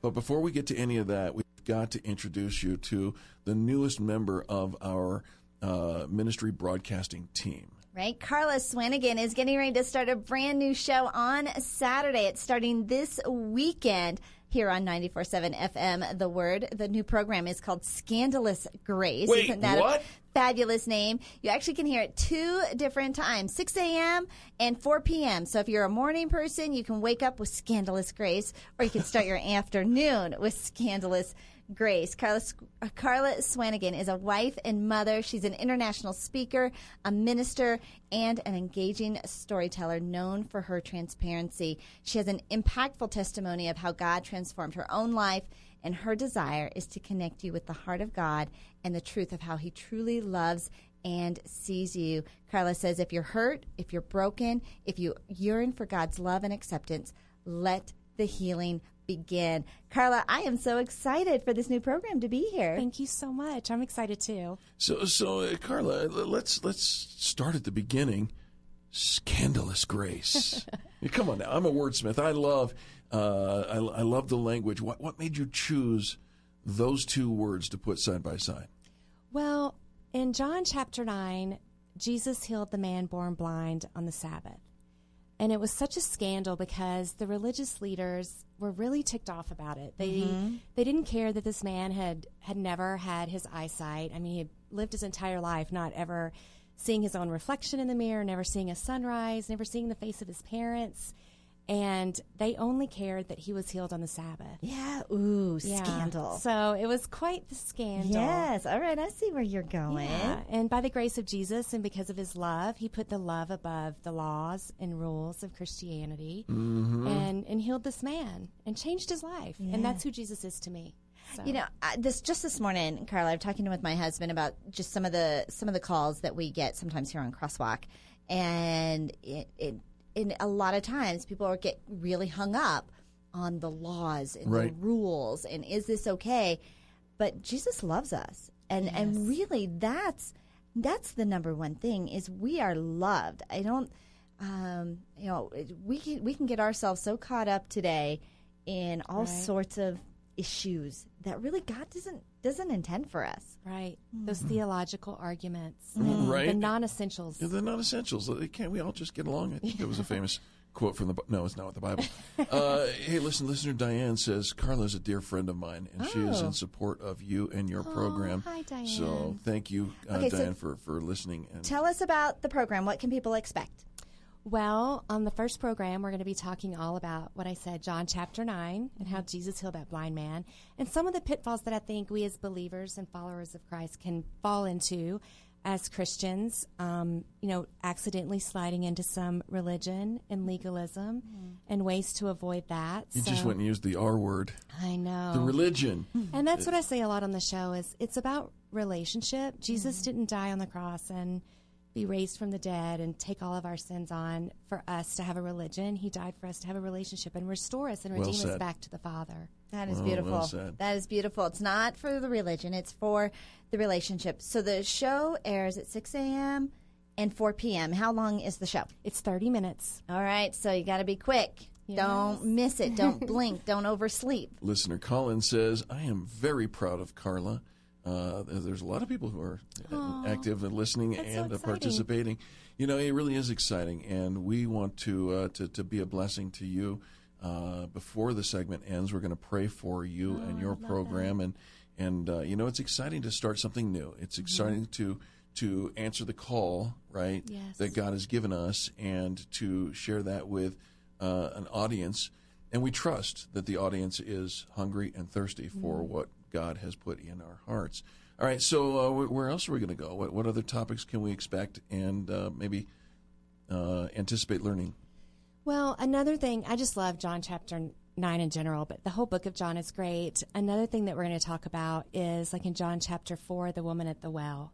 But before we get to any of that, we've got to introduce you to the newest member of our uh, ministry broadcasting team. Right. Karla Swanigan is getting ready to start a brand new show on Saturday. It's starting this weekend here on 94.7 FM. The Word. The new program is called Scandalous Grace. Wait, Isn't that what? a fabulous name? You actually can hear it two different times, 6 a.m. and 4 p.m. So if you're a morning person, you can wake up with Scandalous Grace, or you can start your afternoon with Scandalous Grace. Karla, uh, Karla Swanigan is a wife and mother. She's an international speaker, a minister, and an engaging storyteller known for her transparency. She has an impactful testimony of how God transformed her own life, and her desire is to connect you with the heart of God and the truth of how He truly loves and sees you. Karla says, if you're hurt, if you're broken, if you yearn for God's love and acceptance, let the healing begin. Karla, I am so excited for this new program to be here. Thank you so much. I'm excited too. So, so uh, Karla, let's let's start at the beginning. Scandalous grace. Come on now, I'm a wordsmith. I love uh, I, I love the language. What what made you choose those two words to put side by side? Well, in John chapter 9, Jesus healed the man born blind on the Sabbath. And it was such a scandal because the religious leaders were really ticked off about it. They mm-hmm. they didn't care that this man had had never had his eyesight. I mean, he had lived his entire life not ever seeing his own reflection in the mirror, never seeing a sunrise, never seeing the face of his parents. And they only cared that he was healed on the Sabbath. Yeah, ooh, Yeah. scandal. So it was quite the scandal. Yes, all right, I see where you're going. Yeah, and by the grace of Jesus and because of his love, he put the love above the laws and rules of Christianity mm-hmm. and, and healed this man and changed his life. And that's who Jesus is to me. So. You know, I, this just this morning, Karla, I'm talking with my husband about just some of the some of the calls that we get sometimes here on Crosswalk, and it, it and a lot of times people are get really hung up on the laws and Right. the rules and is this okay? But Jesus loves us, and and really that's that's the number one thing is we are loved. I don't, um, you know, we can we can get ourselves so caught up today in all sorts of issues that really God doesn't doesn't intend for us. Right. Those theological arguments Mm-hmm. Right. the non essentials. Yeah, they're not essentials. Uh, Can't we all just get along? I think it was a famous quote from the. Bi- No, it's not with the Bible. Uh, hey, listen, listener Diane says Karla's a dear friend of mine, and she is in support of you and your program. hi, Diane. So thank you, uh, Okay, so- Diane, for for listening. And Tell us about the program. What can people expect? Well, on the first program, we're going to be talking all about what I said, John chapter 9, and how mm-hmm. Jesus healed that blind man, and some of the pitfalls that I think we as believers and followers of Christ can fall into as Christians, um, you know, accidentally sliding into some religion and legalism mm-hmm. and ways to avoid that. you just So- went and used the R word, I know. the religion. And that's what I say a lot on the show is it's about relationship. Jesus mm-hmm. didn't die on the cross and be raised from the dead and take all of our sins on for us to have a religion. He died for us to have a relationship and restore us and Well redeem us back to the Father. That is oh, Well, beautiful. well. That is beautiful. It's not for the religion, it's for the relationship. So the show airs at 6 a.m. and 4 p.m. How long is the show? It's 30 minutes. All right, so you got to be quick. Don't miss it. Don't blink. Don't oversleep. Listener Colin says, I am very proud of Karla. Uh, there's a lot of people who are uh, active and listening so and uh, participating. You know, it really is exciting, and we want to uh, to, to be a blessing to you. Uh, before the segment ends, we're going to pray for you Oh, and your program, and and uh, you know, it's exciting to start something new. It's Mm-hmm. exciting to to answer the call, right? Yes. That God has given us, and to share that with uh, an audience. And we trust that the audience is hungry and thirsty for what God has put in our hearts. All right, so uh, where else are we going to go? What, what other topics can we expect and uh, maybe uh, anticipate learning? Well, another thing, I just love John chapter 9 in general, but the whole book of John is great. Another thing that we're going to talk about is like in John chapter 4, the woman at the well.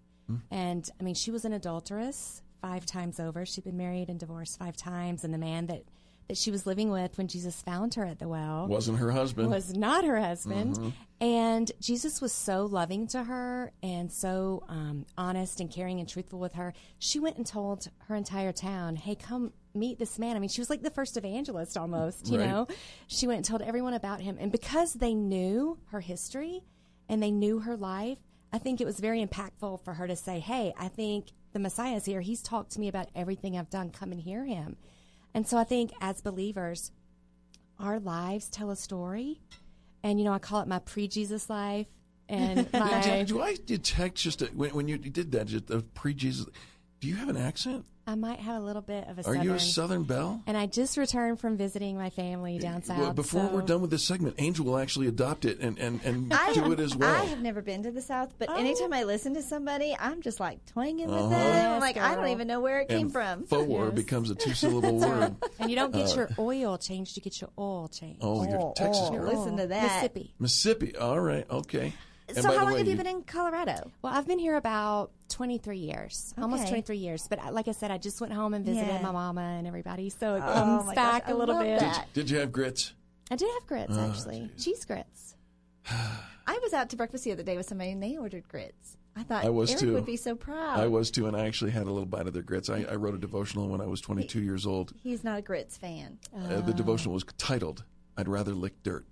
And I mean, she was an adulteress five times over. She'd been married and divorced five times. And the man that, that she was living with when Jesus found her at the well Wasn't her husband? was not her husband. And Jesus was so loving to her and so um, honest and caring and truthful with her. She went and told her entire town, "Hey, come, meet this man. I mean, she was like the first evangelist almost, you Right. know? She went and told everyone about him. And because they knew her history and they knew her life, I think it was very impactful for her to say, Hey, I think the Messiah is here. He's talked to me about everything I've done. Come and hear him. And so I think as believers, our lives tell a story. And, you know, I call it my pre Jesus life. And my. Did, do I detect just a, when, when you did that, just pre Jesus? Do you have an accent? I might have a little bit of a Are southern. you a Southern Belle? and I just returned from visiting my family down south. Well, before so- we're done with this segment, Angel will actually adopt it and, and, and do it as well. I have never been to the South, but anytime I listen to somebody, I'm just like twanging with Uh-huh. them. I'm Yes, like, I don't even know where it came and from. Forward Yes. becomes a two syllable word. and you don't get your oil changed; you get your oil changed. Uh, Oh, you're Texas oh, girl. listen to that. Mississippi. Mississippi. All right. Okay. And so how long way, have you been in Colorado? Well, I've been here about 23 years, almost 23 years. But I- like I said, I just went home and visited Yeah. my mama and everybody, so it Oh, comes my back gosh, I a little love bit. that. Did you have grits? I did have grits Oh, actually, cheese grits. I was out to breakfast the other day with somebody and they ordered grits. I thought I was Eric too. would be so proud. I was too, and I actually had a little bite of their grits. I, I wrote a devotional when I was 22 years old. He's not a grits fan. Uh, the devotional was titled "I'd Rather Lick Dirt."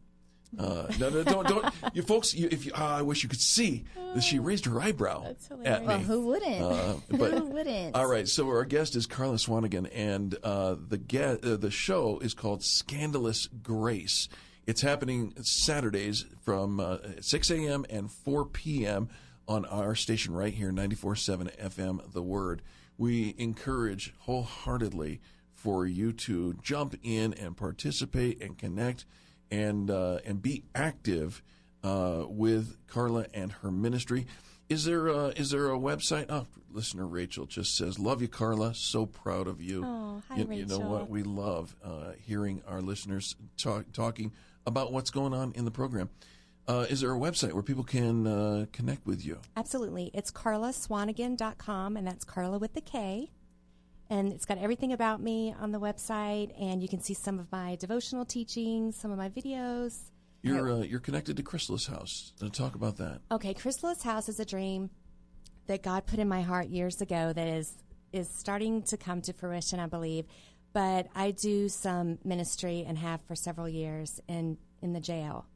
Uh, no, no, don't, don't. You folks, you, if you, ah, I wish you could see that she raised her eyebrow That's at hilarious. Well, me. who wouldn't? Uh, but who wouldn't? all right, so our guest is Karla Swanigan, and uh, the get, uh, the show is called Scandalous Grace. It's happening Saturdays from uh, 6 a.m. and 4 p.m. on our station right here, 94.7 FM, The Word. We encourage wholeheartedly for you to jump in and participate and connect and uh, and be active uh, with Karla and her ministry. Is there a, is there a website? Oh, listener Rachel just says, "Love you, Karla. So proud of you." Oh, hi, you, you know what? We love uh, hearing our listeners talk, talking about what's going on in the program. Uh, is there a website where people can uh, connect with you? Absolutely. It's karlaswanigan.com, and that's Karla with the K. And it's got everything about me on the website, and you can see some of my devotional teachings, some of my videos. You're uh, you're connected to Chrysalis House. Uh, talk about that. Okay, Chrysalis House is a dream that God put in my heart years ago that is is starting to come to fruition, I believe. But I do some ministry and have for several years in in the jail.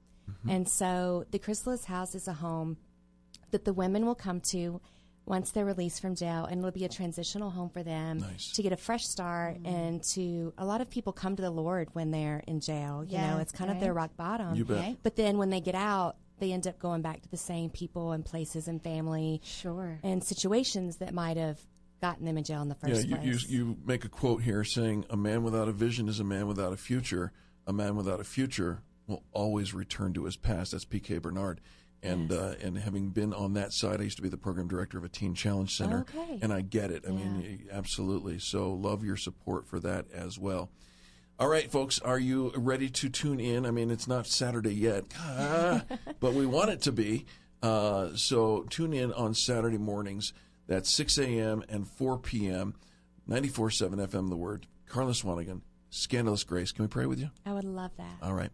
And so the Chrysalis House is a home that the women will come to once they're released from jail and it'll be a transitional home for them Nice. to get a fresh start mm-hmm. and to a lot of people come to the Lord when they're in jail. You know, Yeah, it's kind of their rock bottom. You bet. Okay. But then when they get out, they end up going back to the same people and places and family Sure. and situations that might have gotten them in jail in the first yeah, you, you you make a quote here saying, "A man without a vision is a man without a future. A man without a future will always return to his past." That's P.K. Bernard. And uh, and having been on that side, I used to be the program director of a teen challenge center, Okay. and I get it. I mean, absolutely. So love your support for that as well. All right, folks, are you ready to tune in? I mean, it's not Saturday yet, but we want it to be. Uh, so tune in on Saturday mornings. That's 6 a.m. and 4 p.m. 94.7 FM, The Word. Karla Swanigan, Scandalous Grace. Can we pray with you? I would love that. All right.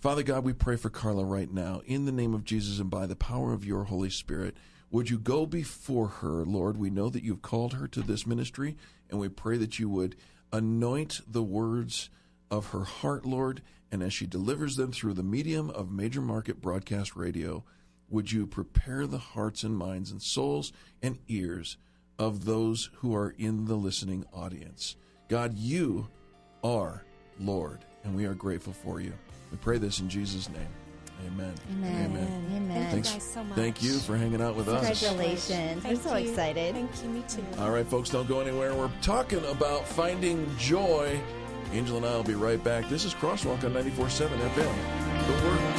Father God, we pray for Karla right now. In the name of Jesus and by the power of your Holy Spirit, would you go before her, Lord? We know that you've called her to this ministry, and we pray that you would anoint the words of her heart, Lord, and as she delivers them through the medium of major market broadcast radio, would you prepare the hearts and minds and souls and ears of those who are in the listening audience? God, you are Lord, and we are grateful for you. We pray this in Jesus' name. Amen. Amen. Amen. Thank Thanks. you guys so much. Thank you for hanging out with us. Congratulations. We're so you. excited. Thank you. Me too. All right, folks, don't go anywhere. We're talking about finding joy. Angel and I will be right back. This is Crosswalk on 94.7 FM. The Word.